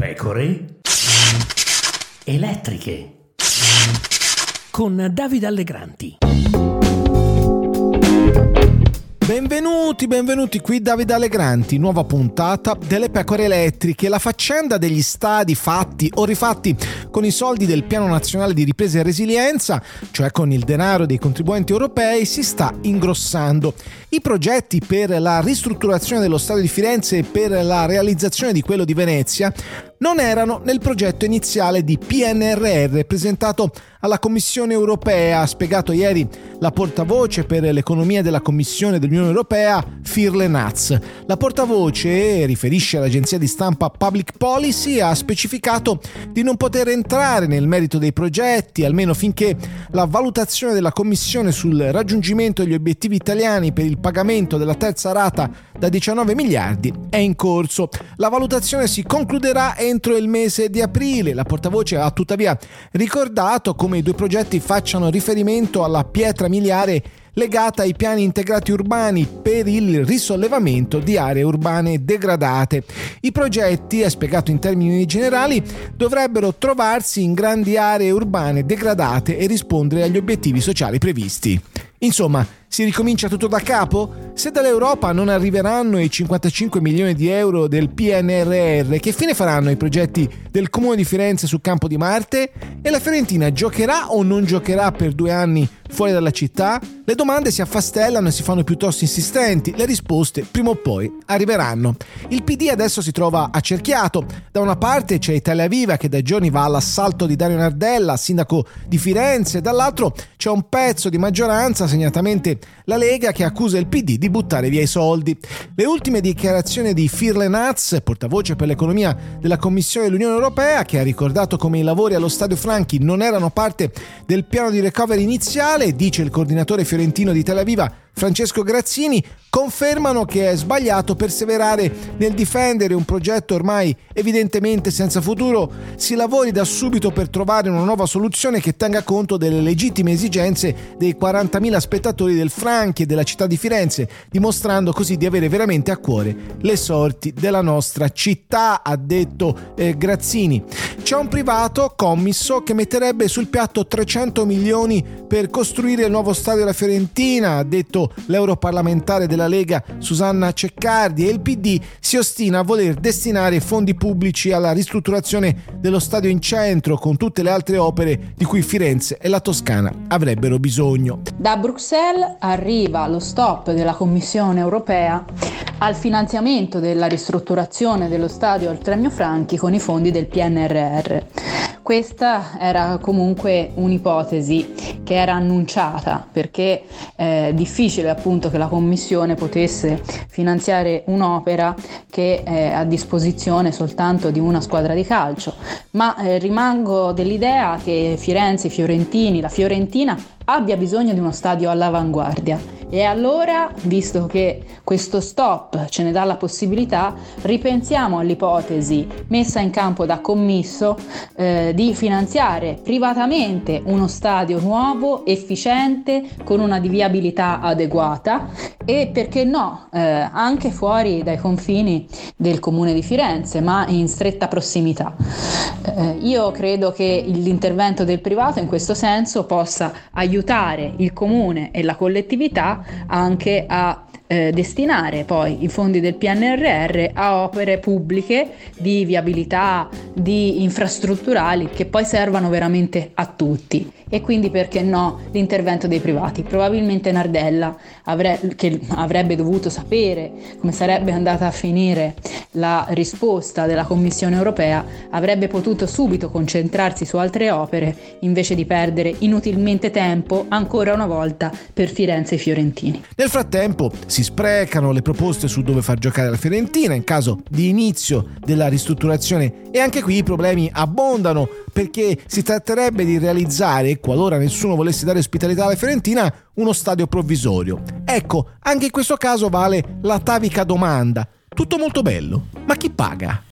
Pecore elettriche con Davide Allegranti. Benvenuti, benvenuti qui Davide Allegranti, nuova puntata delle pecore elettriche. La faccenda degli stadi fatti o rifatti con i soldi del Piano Nazionale di Ripresa e Resilienza, cioè con il denaro dei contribuenti europei, si sta ingrossando. I progetti per la ristrutturazione dello Stadio di Firenze e per la realizzazione di quello di Venezia non erano nel progetto iniziale di PNRR presentato alla Commissione europea, ha spiegato ieri la portavoce per l'economia della Commissione dell'Unione Europea, Firle Naz. La portavoce, riferisce all'agenzia di stampa Public Policy, ha specificato di non poter entrare nel merito dei progetti, almeno finché la valutazione della Commissione sul raggiungimento degli obiettivi italiani per il pagamento della terza rata da 19 miliardi è in corso. La valutazione si concluderà entro il mese di aprile. La portavoce ha tuttavia ricordato come i due progetti facciano riferimento alla pietra miliare legata ai piani integrati urbani per il risollevamento di aree urbane degradate. I progetti, è spiegato in termini generali, dovrebbero trovarsi in grandi aree urbane degradate e rispondere agli obiettivi sociali previsti. Insomma, si ricomincia tutto da capo? Se dall'Europa non arriveranno i 55 milioni di euro del PNRR, che fine faranno i progetti del Comune di Firenze sul campo di Marte? E la Fiorentina giocherà o non giocherà per due anni fuori dalla città? Le domande si affastellano e si fanno piuttosto insistenti, le risposte prima o poi arriveranno. Il PD adesso si trova accerchiato. Da una parte c'è Italia Viva che da giorni va all'assalto di Dario Nardella, sindaco di Firenze, dall'altro c'è un pezzo di maggioranza, segnatamente la Lega che accusa il PD di buttare via i soldi. Le ultime dichiarazioni di Firle Naz, portavoce per l'economia della Commissione dell'Unione Europea, che ha ricordato come i lavori allo Stadio Franchi non erano parte del piano di recovery iniziale, dice il coordinatore fiorentino di Tel Aviv Francesco Grazzini, confermano che è sbagliato perseverare nel difendere un progetto ormai evidentemente senza futuro. Si lavori da subito per trovare una nuova soluzione che tenga conto delle legittime esigenze dei 40.000 spettatori del Franchi e della città di Firenze, dimostrando così di avere veramente a cuore le sorti della nostra città, ha detto eh, Grazzini. C'è un privato, commisso, che metterebbe sul piatto 300 milioni per costruire il nuovo stadio della Fiorentina, ha detto l'europarlamentare della Lega Susanna Ceccardi e il PD si ostina a voler destinare fondi pubblici alla ristrutturazione dello stadio in centro con tutte le altre opere di cui Firenze e la Toscana avrebbero bisogno. Da Bruxelles arriva lo stop della Commissione europea al finanziamento della ristrutturazione dello stadio Altremio Franchi con i fondi del PNRR. Questa era comunque un'ipotesi che era annunciata perché è difficile appunto che la Commissione potesse finanziare un'opera che è a disposizione soltanto di una squadra di calcio, ma eh, rimango dell'idea che Firenze, i Fiorentini, la Fiorentina abbia bisogno di uno stadio all'avanguardia e allora, visto che questo stop ce ne dà la possibilità, ripensiamo all'ipotesi messa in campo da commisso eh, di finanziare privatamente uno stadio nuovo, efficiente, con una viabilità adeguata e perché no, eh, anche fuori dai confini del comune di Firenze, ma in stretta prossimità. Eh, io credo che l'intervento del privato in questo senso possa aiutare il comune e la collettività anche a eh, destinare poi i fondi del PNRR a opere pubbliche di viabilità, di infrastrutturali che poi servano veramente a tutti e quindi perché no l'intervento dei privati. Probabilmente Nardella avre- che avrebbe dovuto sapere come sarebbe andata a finire la risposta della Commissione europea avrebbe potuto subito concentrarsi su altre opere invece di perdere inutilmente tempo ancora una volta per Firenze e Fiorentini. Nel frattempo si sprecano le proposte su dove far giocare la Fiorentina in caso di inizio della ristrutturazione e anche qui i problemi abbondano perché si tratterebbe di realizzare, qualora nessuno volesse dare ospitalità alla Fiorentina, uno stadio provvisorio. Ecco, anche in questo caso vale la tavica domanda. Tutto molto bello, ma chi paga?